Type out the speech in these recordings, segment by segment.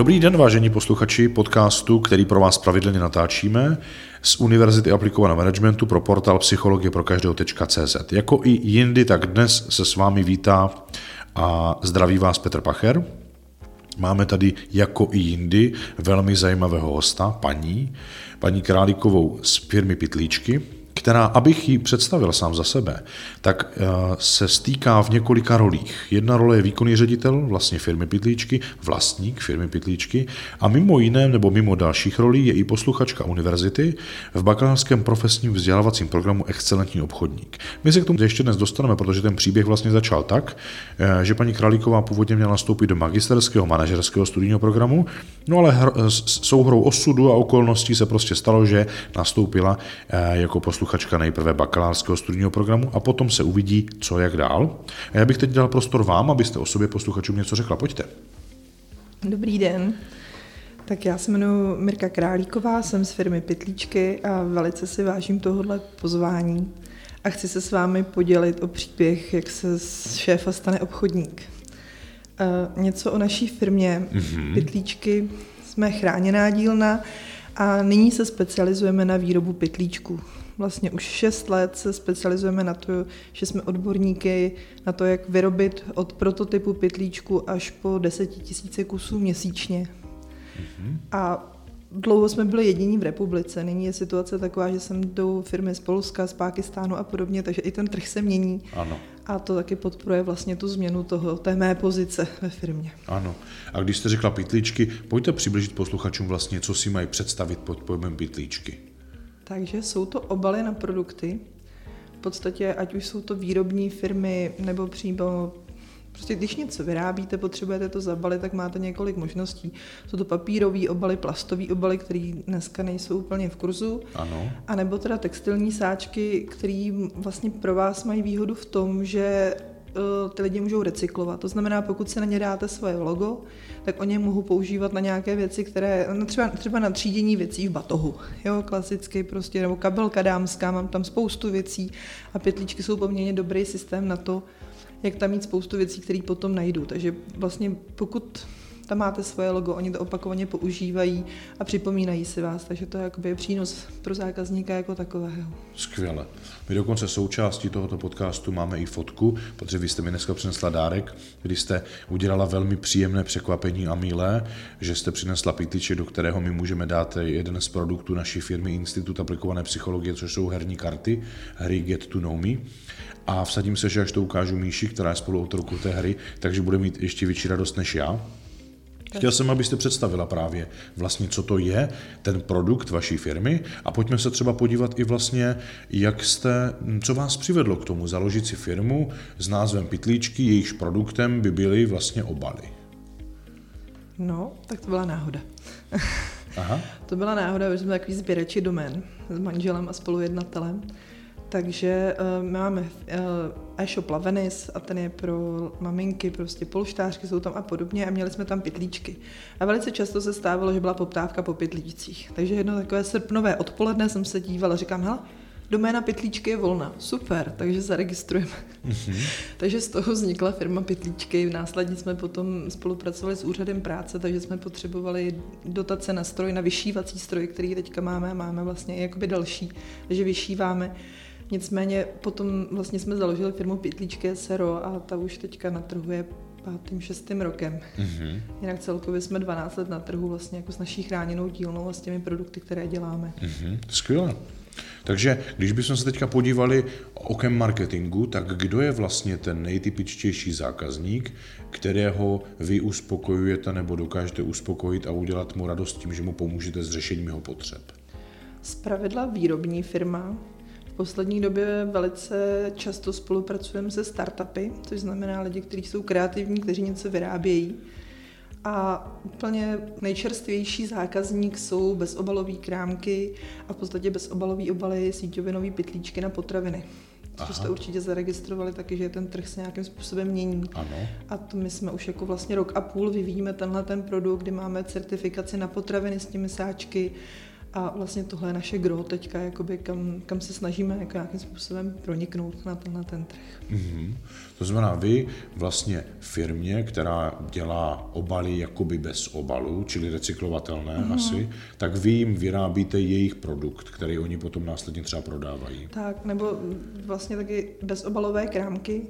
Dobrý den, vážení posluchači podcastu, který pro vás pravidelně natáčíme z Univerzity aplikovaného managementu pro portál psychologie pro každého.cz. Jako i jindy, tak dnes se s vámi vítá a zdraví vás Petr Pacher. Máme tady jako i jindy velmi zajímavého hosta, paní, paní Králíkovou z firmy Pitlíčky, která, abych ji představil sám za sebe, tak eh, se stýká v několika rolích. Jedna role je výkonný ředitel vlastně firmy Pitlíčky, vlastník firmy Pitlíčky a mimo jiné nebo mimo dalších rolí je i posluchačka univerzity v bakalářském profesním vzdělávacím programu Excelentní obchodník. My se k tomu ještě dnes dostaneme, protože ten příběh vlastně začal tak, eh, že paní Králíková původně měla nastoupit do magisterského manažerského studijního programu, no ale souhrou osudu a okolností se prostě stalo, že nastoupila eh, jako posluchačka posluchačka nejprve bakalářského studijního programu a potom se uvidí, co jak dál. A já bych teď dal prostor vám, abyste o sobě posluchačům něco řekla. Pojďte. Dobrý den. Tak já se jmenuji Mirka Králíková, jsem z firmy Pytlíčky a velice si vážím tohohle pozvání a chci se s vámi podělit o příběh, jak se z šéfa stane obchodník. Uh, něco o naší firmě mm-hmm. Pytlíčky. Jsme chráněná dílna a nyní se specializujeme na výrobu pytlíčků vlastně už 6 let se specializujeme na to, že jsme odborníky na to, jak vyrobit od prototypu pytlíčku až po 10 tisíce kusů měsíčně. Mm-hmm. A dlouho jsme byli jediní v republice. Nyní je situace taková, že sem jdou firmy z Polska, z Pákistánu a podobně, takže i ten trh se mění. Ano. A to taky podporuje vlastně tu změnu toho, té mé pozice ve firmě. Ano. A když jste řekla pytlíčky, pojďte přiblížit posluchačům vlastně, co si mají představit pod pojmem pytlíčky. Takže jsou to obaly na produkty. V podstatě, ať už jsou to výrobní firmy nebo přímo Prostě když něco vyrábíte, potřebujete to zabalit, tak máte několik možností. Jsou to papírové obaly, plastové obaly, které dneska nejsou úplně v kurzu. Ano. A nebo teda textilní sáčky, které vlastně pro vás mají výhodu v tom, že ty lidi můžou recyklovat. To znamená, pokud se na ně dáte svoje logo, tak oni mohou používat na nějaké věci, které, no třeba, třeba na třídění věcí v batohu, jo, klasicky prostě, nebo kabelka dámská, mám tam spoustu věcí a pytlíčky jsou poměrně dobrý systém na to, jak tam mít spoustu věcí, které potom najdu. Takže vlastně pokud tam máte svoje logo, oni to opakovaně používají a připomínají si vás, takže to je jakoby přínos pro zákazníka jako takového. Skvěle. My dokonce součástí tohoto podcastu máme i fotku, protože vy jste mi dneska přinesla dárek, kdy jste udělala velmi příjemné překvapení a milé, že jste přinesla pitiče, do kterého my můžeme dát jeden z produktů naší firmy Institut aplikované psychologie, což jsou herní karty, hry Get to Know Me a vsadím se, že až to ukážu Míši, která je spoluautorkou té hry, takže bude mít ještě větší radost než já. Chtěl jsem, abyste představila právě vlastně, co to je ten produkt vaší firmy a pojďme se třeba podívat i vlastně, jak jste, co vás přivedlo k tomu založit si firmu s názvem Pitlíčky, jejichž produktem by byly vlastně obaly. No, tak to byla náhoda. Aha. to byla náhoda, že jsme takový sběrači domén s manželem a spolujednatelem. Takže uh, máme uh, e-shop Lavenis a ten je pro maminky, prostě polštářky jsou tam a podobně a měli jsme tam pytlíčky. A velice často se stávalo, že byla poptávka po pytlíčcích. Takže jedno takové srpnové odpoledne jsem se dívala, říkám, hele, doména Pytlíčky je volná. Super, takže zaregistrujeme. Mm-hmm. takže z toho vznikla firma Pytlíčky. Následně jsme potom spolupracovali s úřadem práce, takže jsme potřebovali dotace na stroj, na vyšívací stroj, který teďka máme a máme vlastně i jakoby další. Takže vyšíváme Nicméně potom vlastně jsme založili firmu Pytlíčky SRO a ta už teďka na trhu je pátým, šestým rokem. Mm-hmm. Jinak celkově jsme 12 let na trhu vlastně jako s naší chráněnou dílnou a s těmi produkty, které děláme. Mm-hmm. Skvěle. Takže když bychom se teďka podívali okem marketingu, tak kdo je vlastně ten nejtypičtější zákazník, kterého vy uspokojujete nebo dokážete uspokojit a udělat mu radost tím, že mu pomůžete s řešením jeho potřeb? pravidla výrobní firma, poslední době velice často spolupracujeme se startupy, což znamená lidi, kteří jsou kreativní, kteří něco vyrábějí. A úplně nejčerstvější zákazník jsou bezobalové krámky a v podstatě bezobalové obaly síťovinové pytlíčky na potraviny. To jste určitě zaregistrovali taky, že ten trh se nějakým způsobem mění. Ano. A to my jsme už jako vlastně rok a půl vyvíjíme tenhle ten produkt, kdy máme certifikaci na potraviny s těmi sáčky, A vlastně tohle je naše gro teďka, jakoby kam, kam se snažíme jako nějakým způsobem proniknout na tenhle ten trh. Mm-hmm. To znamená, vy vlastně firmě, která dělá obaly jakoby bez obalu, čili recyklovatelné mm-hmm. asi, tak vy jim vyrábíte jejich produkt, který oni potom následně třeba prodávají. Tak, nebo vlastně taky bezobalové krámky,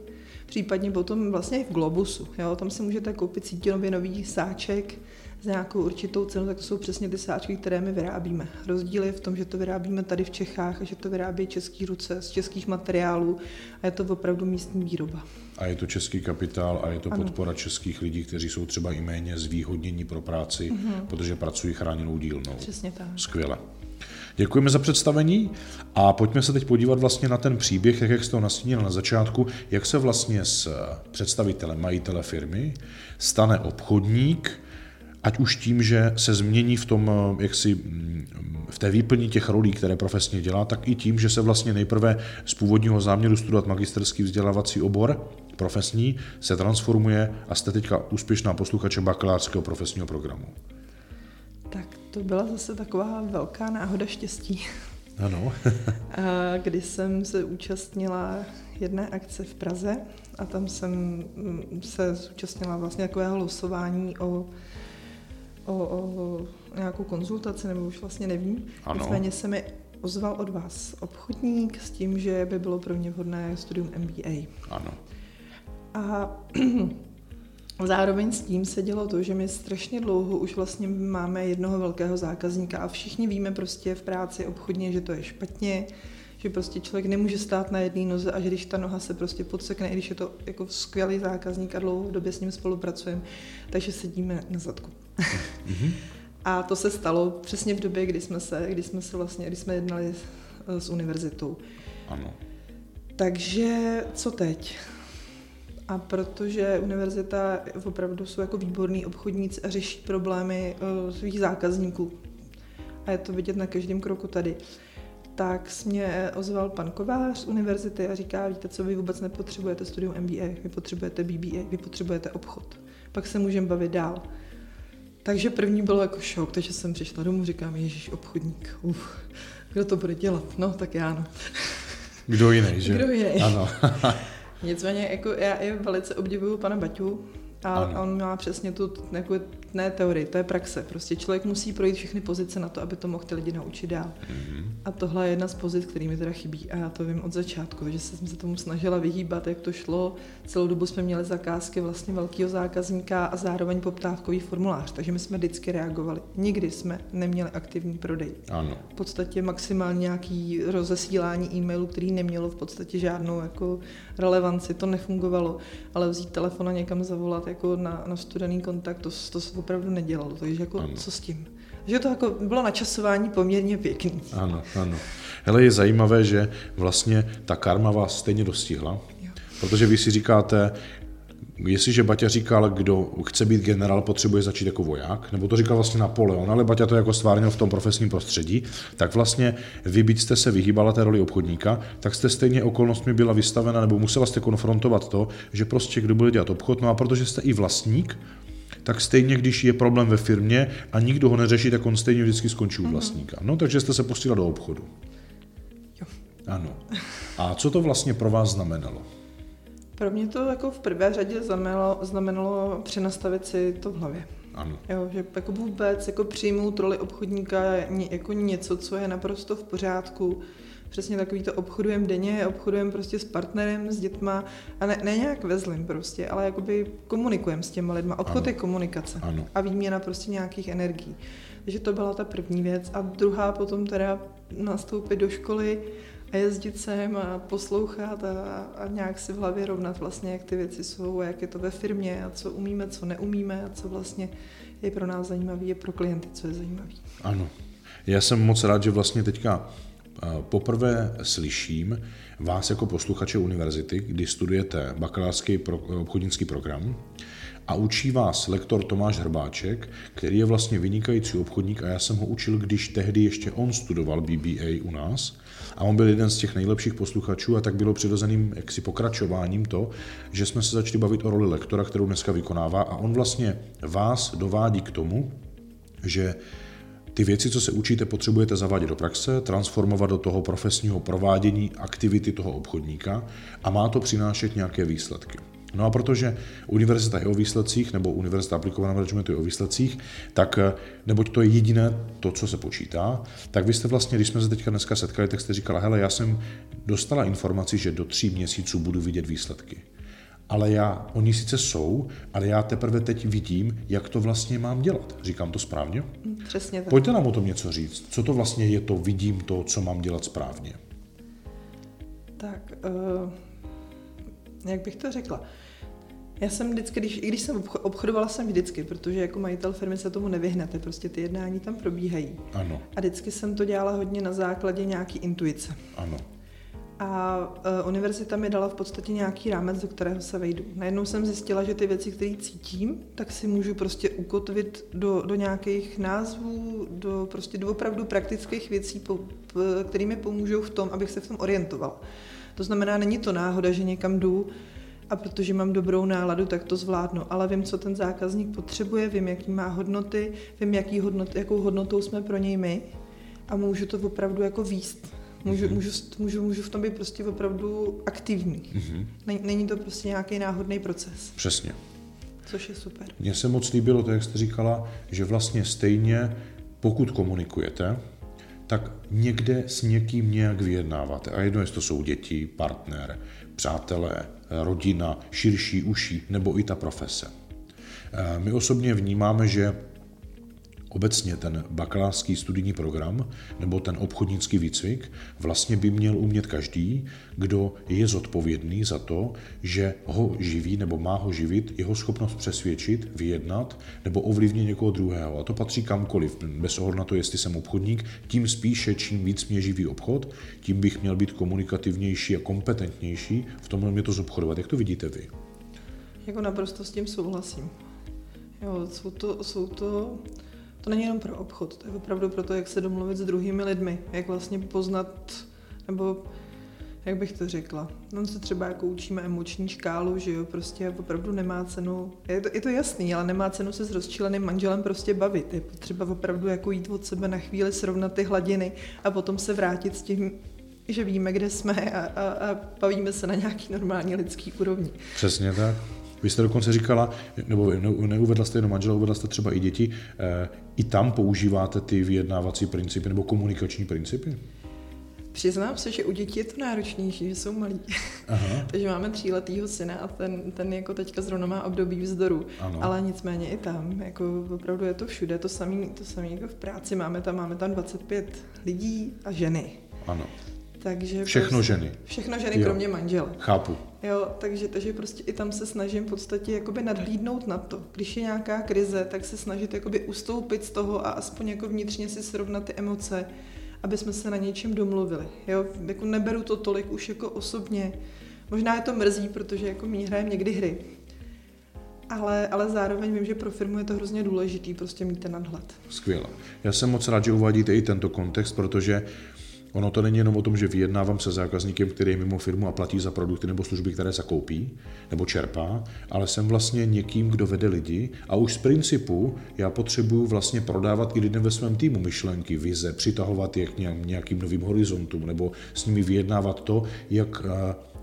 případně potom vlastně i v Globusu. Jo? Tam si můžete koupit sítěnově nový sáček, s nějakou určitou cenou, tak to jsou přesně ty sáčky, které my vyrábíme. Rozdíl je v tom, že to vyrábíme tady v Čechách a že to vyrábí český ruce z českých materiálů a je to opravdu místní výroba. A je to český kapitál a je to ano. podpora českých lidí, kteří jsou třeba i méně zvýhodnění pro práci, mm-hmm. protože pracují chráněnou dílnou. Přesně tak. Skvěle. Děkujeme za představení a pojďme se teď podívat vlastně na ten příběh, jak jste ho nastínil na začátku, jak se vlastně s představitelem majitele firmy stane obchodník, ať už tím, že se změní v tom, eh, jak si mm, v té výplni těch rolí, které profesně dělá, tak i tím, že se vlastně nejprve z původního záměru studovat magisterský vzdělávací obor profesní se transformuje a jste teďka úspěšná posluchače bakalářského profesního programu. Tak to byla zase taková velká náhoda štěstí. Ano. kdy jsem se účastnila jedné akce v Praze a tam jsem mm, se zúčastnila vlastně takového losování o o, o nějakou konzultaci, nebo už vlastně nevím. Ano. Nicméně se mi ozval od vás obchodník s tím, že by bylo pro mě vhodné studium MBA. Ano. A zároveň s tím se dělo to, že my strašně dlouho už vlastně máme jednoho velkého zákazníka a všichni víme prostě v práci obchodně, že to je špatně, že prostě člověk nemůže stát na jedné noze a že když ta noha se prostě podsekne, i když je to jako skvělý zákazník a dlouhodobě s ním spolupracujeme, takže sedíme na zadku. Mm-hmm. A to se stalo přesně v době, kdy jsme se, kdy jsme se vlastně, kdy jsme jednali s univerzitou. Ano. Takže co teď? A protože univerzita opravdu jsou jako výborní obchodníci a řeší problémy uh, svých zákazníků, a je to vidět na každém kroku tady, tak mě ozval pan Kovář z univerzity a říká, víte co, vy vůbec nepotřebujete studium MBA, vy potřebujete BBA, vy potřebujete obchod. Pak se můžeme bavit dál. Takže první bylo jako šok, takže jsem přišla domů, říkám, Ježíš, obchodník, uf, kdo to bude dělat? No, tak já no. Kdo jiný, že? Kdo jiný. Ano. Nicméně jako já i velice obdivuju pana Baťu, a ano. on má přesně tu jako, ne teorii, to je praxe. Prostě člověk musí projít všechny pozice na to, aby to mohl ty lidi naučit dál. Mm-hmm. A tohle je jedna z pozic, který mi teda chybí. A já to vím od začátku, že jsem se tomu snažila vyhýbat, jak to šlo. Celou dobu jsme měli zakázky vlastně velkého zákazníka a zároveň poptávkový formulář. Takže my jsme vždycky reagovali. Nikdy jsme neměli aktivní prodej. Ano. V podstatě maximálně nějaký rozesílání e-mailu, který nemělo v podstatě žádnou jako relevanci. To nefungovalo. Ale vzít telefon a někam zavolat jako na, na studený kontakt, to, to se opravdu nedělalo. Takže jako ano. co s tím? Že to jako bylo načasování poměrně pěkný. Ano, ano. Hele, je zajímavé, že vlastně ta karma vás stejně dostihla, jo. protože vy si říkáte, Jestliže Baťa říkal, kdo chce být generál, potřebuje začít jako voják, nebo to říkal vlastně Napoleon, ale Baťa to jako stvárnil v tom profesním prostředí, tak vlastně vy, byť jste se vyhýbala té roli obchodníka, tak jste stejně okolnostmi byla vystavena, nebo musela jste konfrontovat to, že prostě kdo bude dělat obchod, no a protože jste i vlastník, tak stejně, když je problém ve firmě a nikdo ho neřeší, tak on stejně vždycky skončí u mhm. vlastníka. No, takže jste se pustila do obchodu. Jo. Ano. A co to vlastně pro vás znamenalo? Pro mě to jako v prvé řadě znamenalo, znamenalo přenastavit si to v hlavě. Ano. Jo, že jako vůbec jako přijmout roli obchodníka jako něco, co je naprosto v pořádku. Přesně takový to obchodujeme denně, obchodujeme prostě s partnerem, s dětma a ne, ne nějak vezlim prostě, ale jakoby komunikujeme s těma lidma. Obchod ano. je komunikace ano. a výměna prostě nějakých energií. Takže to byla ta první věc. A druhá potom teda nastoupit do školy, a jezdit sem a poslouchat a, a nějak si v hlavě rovnat vlastně, jak ty věci jsou a jak je to ve firmě a co umíme, co neumíme a co vlastně je pro nás zajímavý, je pro klienty, co je zajímavý. Ano. Já jsem moc rád, že vlastně teďka poprvé slyším vás jako posluchače univerzity, kdy studujete bakalářský pro, obchodnický program a učí vás lektor Tomáš Hrbáček, který je vlastně vynikající obchodník a já jsem ho učil, když tehdy ještě on studoval BBA u nás a on byl jeden z těch nejlepších posluchačů a tak bylo přirozeným jaksi pokračováním to, že jsme se začali bavit o roli lektora, kterou dneska vykonává a on vlastně vás dovádí k tomu, že ty věci, co se učíte, potřebujete zavádět do praxe, transformovat do toho profesního provádění aktivity toho obchodníka a má to přinášet nějaké výsledky. No a protože univerzita je o výsledcích, nebo univerzita aplikovaná managementu je o výsledcích, tak neboť to je jediné to, co se počítá, tak vy jste vlastně, když jsme se teďka dneska setkali, tak jste říkala, hele, já jsem dostala informaci, že do tří měsíců budu vidět výsledky. Ale já, oni sice jsou, ale já teprve teď vidím, jak to vlastně mám dělat. Říkám to správně? Přesně tak. Pojďte nám o tom něco říct. Co to vlastně je to, vidím to, co mám dělat správně? Tak, uh, jak bych to řekla? Já jsem vždycky, když, i když jsem obchodovala jsem vždycky, protože jako majitel firmy se tomu nevyhnete, prostě ty jednání tam probíhají. Ano. A vždycky jsem to dělala hodně na základě nějaký intuice. Ano. A uh, univerzita mi dala v podstatě nějaký rámec, do kterého se vejdu. Najednou jsem zjistila, že ty věci, které cítím, tak si můžu prostě ukotvit do, do nějakých názvů, do prostě do opravdu praktických věcí, po, které mi pomůžou v tom, abych se v tom orientovala. To znamená, není to náhoda, že někam jdu, a protože mám dobrou náladu, tak to zvládnu. Ale vím, co ten zákazník potřebuje, vím, jaký má hodnoty, vím, jaký hodnot, jakou hodnotou jsme pro něj my a můžu to opravdu jako výst. Můžu, mm-hmm. můžu, můžu, můžu v tom být prostě opravdu aktivní. Mm-hmm. Není, není to prostě nějaký náhodný proces. Přesně. Což je super. Mně se moc líbilo to, jak jste říkala, že vlastně stejně, pokud komunikujete, tak někde s někým nějak vyjednáváte. A jedno, jestli to jsou děti, partner, přátelé, rodina, širší, uší, nebo i ta profese. Eh, my osobně vnímáme, že Obecně ten bakalářský studijní program nebo ten obchodnický výcvik vlastně by měl umět každý, kdo je zodpovědný za to, že ho živí nebo má ho živit, jeho schopnost přesvědčit, vyjednat nebo ovlivnit někoho druhého. A to patří kamkoliv, bez ohledu na to, jestli jsem obchodník, tím spíše, čím víc mě živí obchod, tím bych měl být komunikativnější a kompetentnější v tom mě to zobchodovat. Jak to vidíte vy? Jako naprosto s tím souhlasím. Jo, jsou to, jsou to to není jenom pro obchod, to je opravdu pro to, jak se domluvit s druhými lidmi, jak vlastně poznat, nebo jak bych to řekla, no se třeba jako učíme emoční škálu, že jo, prostě opravdu nemá cenu, je to, je to jasný, ale nemá cenu se s rozčileným manželem prostě bavit, je potřeba opravdu jako jít od sebe na chvíli, srovnat ty hladiny a potom se vrátit s tím, že víme, kde jsme a, a, a bavíme se na nějaký normální lidský úrovni. Přesně tak. Vy jste dokonce říkala, nebo neuvedla jste jenom manžela, uvedla jste třeba i děti, eh, i tam používáte ty vyjednávací principy nebo komunikační principy? Přiznám se, že u dětí je to náročnější, že jsou malí. Aha. Takže máme tříletýho syna a ten, ten jako teďka zrovna má období vzdoru. Ano. Ale nicméně i tam, jako opravdu je to všude, to samé to samý jako v práci. Máme tam, máme tam 25 lidí a ženy. Ano. Takže všechno prostě, ženy. Všechno ženy, jo. kromě manžela. Chápu. Jo, takže, takže prostě i tam se snažím v podstatě jakoby nadhlídnout na to. Když je nějaká krize, tak se snažit jakoby ustoupit z toho a aspoň jako vnitřně si srovnat ty emoce, aby jsme se na něčem domluvili. Jo, jako neberu to tolik už jako osobně. Možná je to mrzí, protože jako my hrajeme někdy hry. Ale, ale zároveň vím, že pro firmu je to hrozně důležitý prostě mít ten nadhled. Skvěle. Já jsem moc rád, že uvádíte i tento kontext, protože Ono to není jenom o tom, že vyjednávám se zákazníkem, který je mimo firmu a platí za produkty nebo služby, které zakoupí nebo čerpá, ale jsem vlastně někým, kdo vede lidi a už z principu já potřebuju vlastně prodávat i lidem ve svém týmu myšlenky, vize, přitahovat je k nějakým novým horizontům nebo s nimi vyjednávat to, jak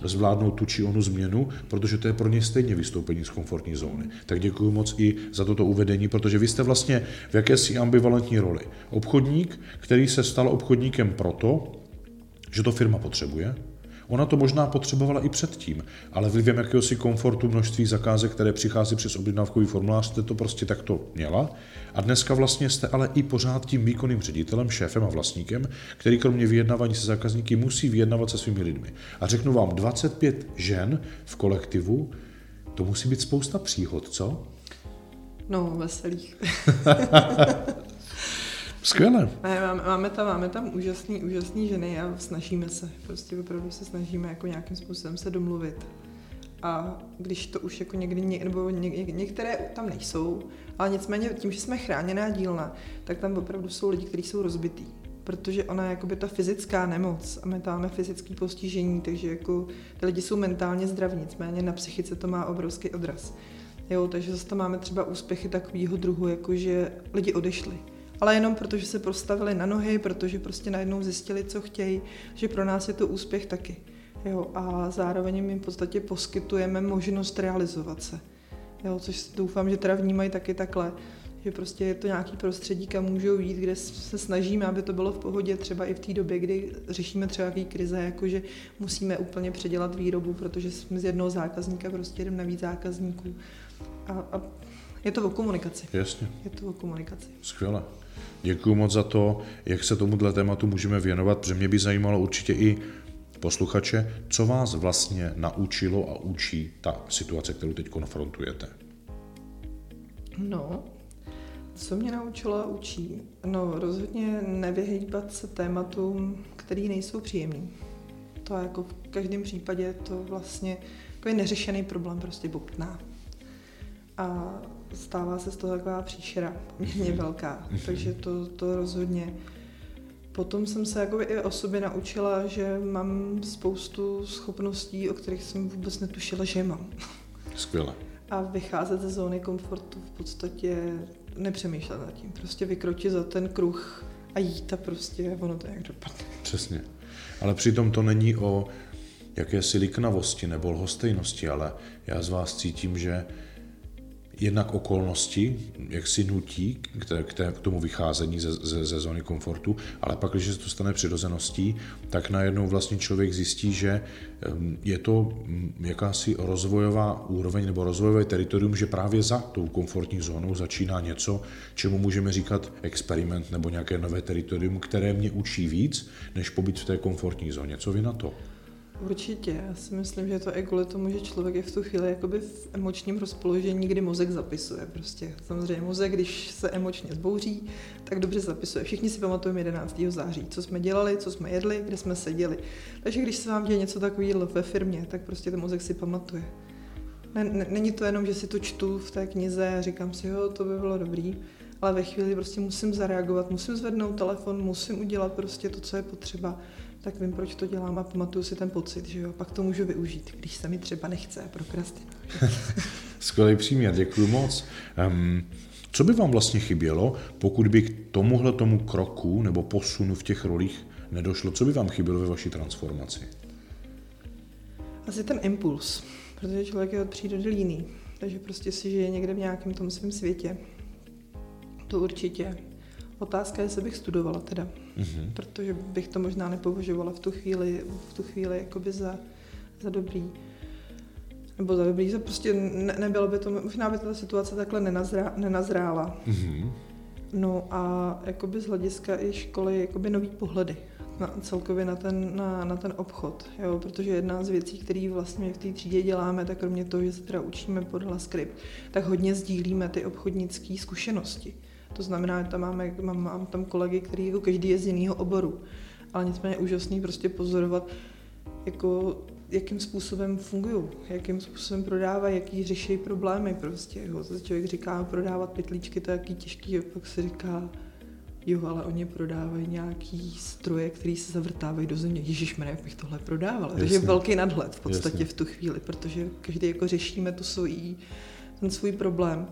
zvládnout tu či onu změnu, protože to je pro ně stejně vystoupení z komfortní zóny. Tak děkuji moc i za toto uvedení, protože vy jste vlastně v jakési ambivalentní roli. Obchodník, který se stal obchodníkem proto, že to firma potřebuje, Ona to možná potřebovala i předtím, ale vlivem jakéhosi komfortu množství zakázek, které přichází přes objednávkový formulář, jste to prostě takto měla. A dneska vlastně jste ale i pořád tím výkonným ředitelem, šéfem a vlastníkem, který kromě vyjednávání se zákazníky musí vyjednávat se svými lidmi. A řeknu vám, 25 žen v kolektivu, to musí být spousta příhod, co? No, veselých. Skvěle. Máme, máme, tam, máme tam úžasný, úžasný ženy a snažíme se, prostě opravdu se snažíme jako nějakým způsobem se domluvit. A když to už jako někdy, ně, nebo ně, některé tam nejsou, ale nicméně tím, že jsme chráněná dílna, tak tam opravdu jsou lidi, kteří jsou rozbitý. Protože ona je jakoby ta fyzická nemoc a my tam máme fyzické postižení, takže jako ty lidi jsou mentálně zdraví, nicméně na psychice to má obrovský odraz. Jo, takže zase tam máme třeba úspěchy takového druhu, jako že lidi odešli Ale jenom protože se postavili na nohy, protože prostě najednou zjistili, co chtějí, že pro nás je to úspěch taky. Jo, a zároveň jim v podstatě poskytujeme možnost realizovat se. Jo, což doufám, že teda vnímají taky takhle, že prostě je to nějaký prostředí, kam můžou jít, kde se snažíme, aby to bylo v pohodě, třeba i v té době, kdy řešíme třeba jaký krize, jako že musíme úplně předělat výrobu, protože jsme z jednoho zákazníka prostě jdeme na víc zákazníků. A, a je to o komunikaci. Jasně. Je to o komunikaci. Skvěle. Děkuji moc za to, jak se tomuhle tématu můžeme věnovat, protože mě by zajímalo určitě i posluchače, co vás vlastně naučilo a učí ta situace, kterou teď konfrontujete. No, co mě naučilo a učí? No, rozhodně nevyhýbat se tématům, který nejsou příjemný. To je jako v každém případě to vlastně je neřešený problém prostě bobtná. A stává se z toho taková příšera, poměrně velká. Takže to, to rozhodně. Potom jsem se jako i o sobě naučila, že mám spoustu schopností, o kterých jsem vůbec netušila, že mám. Skvěle. A vycházet ze zóny komfortu v podstatě nepřemýšlet nad tím. Prostě vykročit za ten kruh a jít a prostě ono to jak dopadne. Přesně. Ale přitom to není o jakési liknavosti nebo lhostejnosti, ale já z vás cítím, že jednak okolnosti, jak si nutí k, té, k, té, k tomu vycházení ze, ze, ze zóny komfortu, ale pak, když se to stane přirozeností, tak najednou vlastně člověk zjistí, že je to jakási rozvojová úroveň nebo rozvojové teritorium, že právě za tou komfortní zónou začíná něco, čemu můžeme říkat experiment nebo nějaké nové teritorium, které mě učí víc, než pobyt v té komfortní zóně. Co vy na to? Určitě. Já si myslím, že to je kvůli tomu, že člověk je v tu chvíli jakoby v emočním rozpoložení, kdy mozek zapisuje. Prostě samozřejmě mozek, když se emočně zbouří, tak dobře zapisuje. Všichni si pamatujeme 11. září, co jsme dělali, co jsme jedli, kde jsme seděli. Takže když se vám děje něco takového ve firmě, tak prostě ten mozek si pamatuje. Není to jenom, že si to čtu v té knize a říkám si, jo, to by bylo dobrý, ale ve chvíli prostě musím zareagovat, musím zvednout telefon, musím udělat prostě to, co je potřeba tak vím, proč to dělám a pamatuju si ten pocit, že jo, pak to můžu využít, když se mi třeba nechce a prokrastinuji. Skvělý příměr, děkuji moc. Um, co by vám vlastně chybělo, pokud by k tomuhle tomu kroku nebo posunu v těch rolích nedošlo? Co by vám chybělo ve vaší transformaci? Asi ten impuls, protože člověk je od přírody líný, takže prostě si žije někde v nějakém tom svém světě. To určitě. Otázka je, jestli bych studovala teda, mm-hmm. protože bych to možná nepovažovala v tu chvíli, v tu chvíli jakoby za, za dobrý. Nebo za dobrý, že prostě ne, nebylo by to, možná by ta situace takhle nenazrá, nenazrála. Mm-hmm. No a jakoby z hlediska i školy, jakoby nový pohledy na, celkově na ten, na, na ten obchod, jo, protože jedna z věcí, které vlastně v té třídě děláme, tak kromě toho, že se teda učíme podle skript, tak hodně sdílíme ty obchodnické zkušenosti. To znamená, že tam máme, mám, mám tam kolegy, který jako každý je z jiného oboru. Ale nicméně je úžasný prostě pozorovat, jako, jakým způsobem fungují, jakým způsobem prodávají, jaký řeší problémy prostě. Jo. To člověk říká, prodávat pytlíčky, to je jaký těžký, a pak se říká, jo, ale oni prodávají nějaký stroje, které se zavrtávají do země. Ježíš jak bych tohle prodával. Takže velký nadhled v podstatě Jasně. v tu chvíli, protože každý jako řešíme tu svojí, ten svůj problém.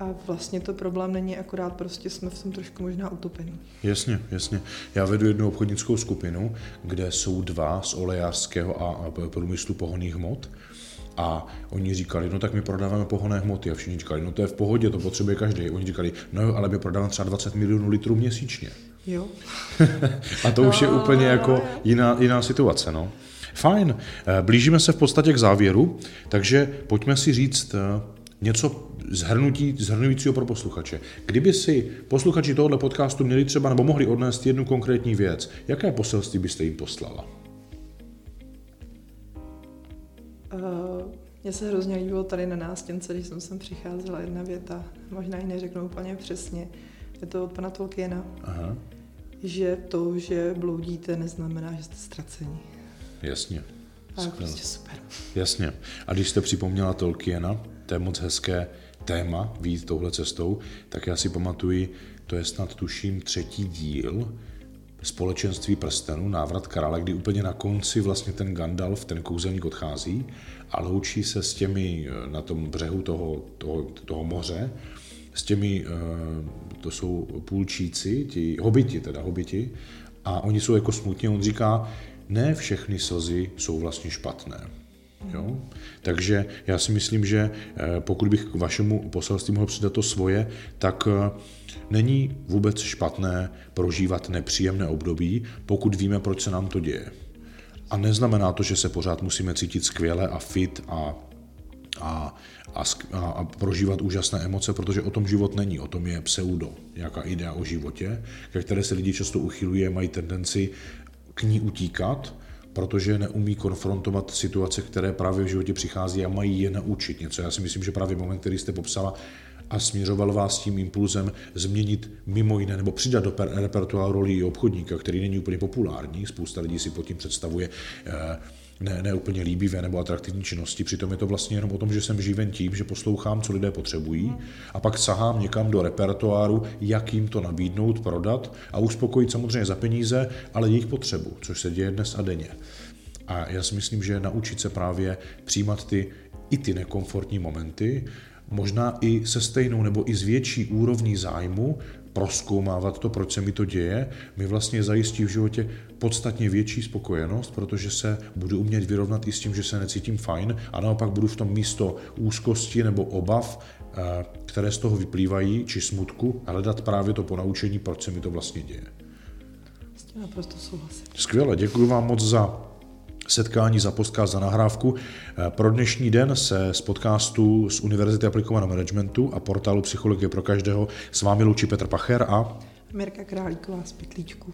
A vlastně to problém není, akorát prostě jsme v tom trošku možná utopení. Jasně, jasně. Já vedu jednu obchodnickou skupinu, kde jsou dva z olejářského a průmyslu pohonných hmot. A oni říkali, no tak my prodáváme pohonné hmoty. A všichni říkali, no to je v pohodě, to potřebuje každý. Oni říkali, no jo, ale my prodáváme třeba 20 milionů litrů měsíčně. Jo. a to no, už je no, úplně jako jiná, jiná situace, no. Fajn, eh, blížíme se v podstatě k závěru, takže pojďme si říct eh, něco zhrnutí, zhrnujícího pro posluchače. Kdyby si posluchači tohoto podcastu měli třeba nebo mohli odnést jednu konkrétní věc, jaké poselství byste jim poslala? Uh, mně se hrozně líbilo tady na nástěnce, když jsem sem přicházela jedna věta, možná ji neřeknu úplně přesně, je to od pana Tolkiena, Aha. že to, že bloudíte, neznamená, že jste ztracení. Jasně. A prostě super. Jasně. A když jste připomněla Tolkiena, to je moc hezké téma víc touhle cestou, tak já si pamatuji, to je snad tuším třetí díl společenství prstenů, návrat krále, kdy úplně na konci vlastně ten Gandalf, ten kouzelník odchází a loučí se s těmi eh, na tom břehu toho, toho, toho moře s těmi, to jsou půlčíci, ti hobiti, teda hobiti, a oni jsou jako smutní. On říká, ne všechny slzy jsou vlastně špatné. Jo? Takže já si myslím, že eh, pokud bych k vašemu poselství mohl přidat to svoje, tak eh, není vůbec špatné prožívat nepříjemné období, pokud víme, proč se nám to děje. A neznamená to, že se pořád musíme cítit skvěle a fit a, a, a, a prožívat úžasné emoce, protože o tom život není, o tom je pseudo, nějaká idea o životě, ke které se lidi často uchyluje, mají tendenci k ní utíkat, protože neumí konfrontovat situace, které právě v životě přichází a mají je naučit něco. Já si myslím, že právě moment, který jste popsala, a směřoval vás tím impulzem změnit mimo jiné nebo přidat do repertoáru roli obchodníka, který není úplně populární. Spousta lidí si pod tím představuje eh, ne, ne úplně líbivé nebo atraktivní činnosti. Přitom je to vlastně jenom o tom, že jsem živen tím, že poslouchám, co lidé potřebují a pak sahám někam do repertoáru, jak jim to nabídnout, prodat a uspokojit samozřejmě za peníze, ale jejich potřebu, což se děje dnes a denně. A já si myslím, že naučit se právě přijímat ty i ty nekomfortní momenty, možná i se stejnou nebo i s větší úrovní zájmu, proskoumávat to, proč se mi to děje, mi vlastně zajistí v životě podstatně větší spokojenost, protože se budu umět vyrovnat i s tím, že se necítím fajn a naopak budu v tom místo úzkosti nebo obav, eh, které z toho vyplývají, či smutku, hledat právě to ponaučení, proč se mi to vlastně děje. S tím naprosto souhlasím. Skvěle, děkuji vám moc za setkání za podcast za nahrávku. Pro dnešní den se z podcastu z Univerzity aplikovaného managementu a portálu Psychologie pro každého s vámi loučí Petr Pacher a Mirka Králíková z Pytlíčku.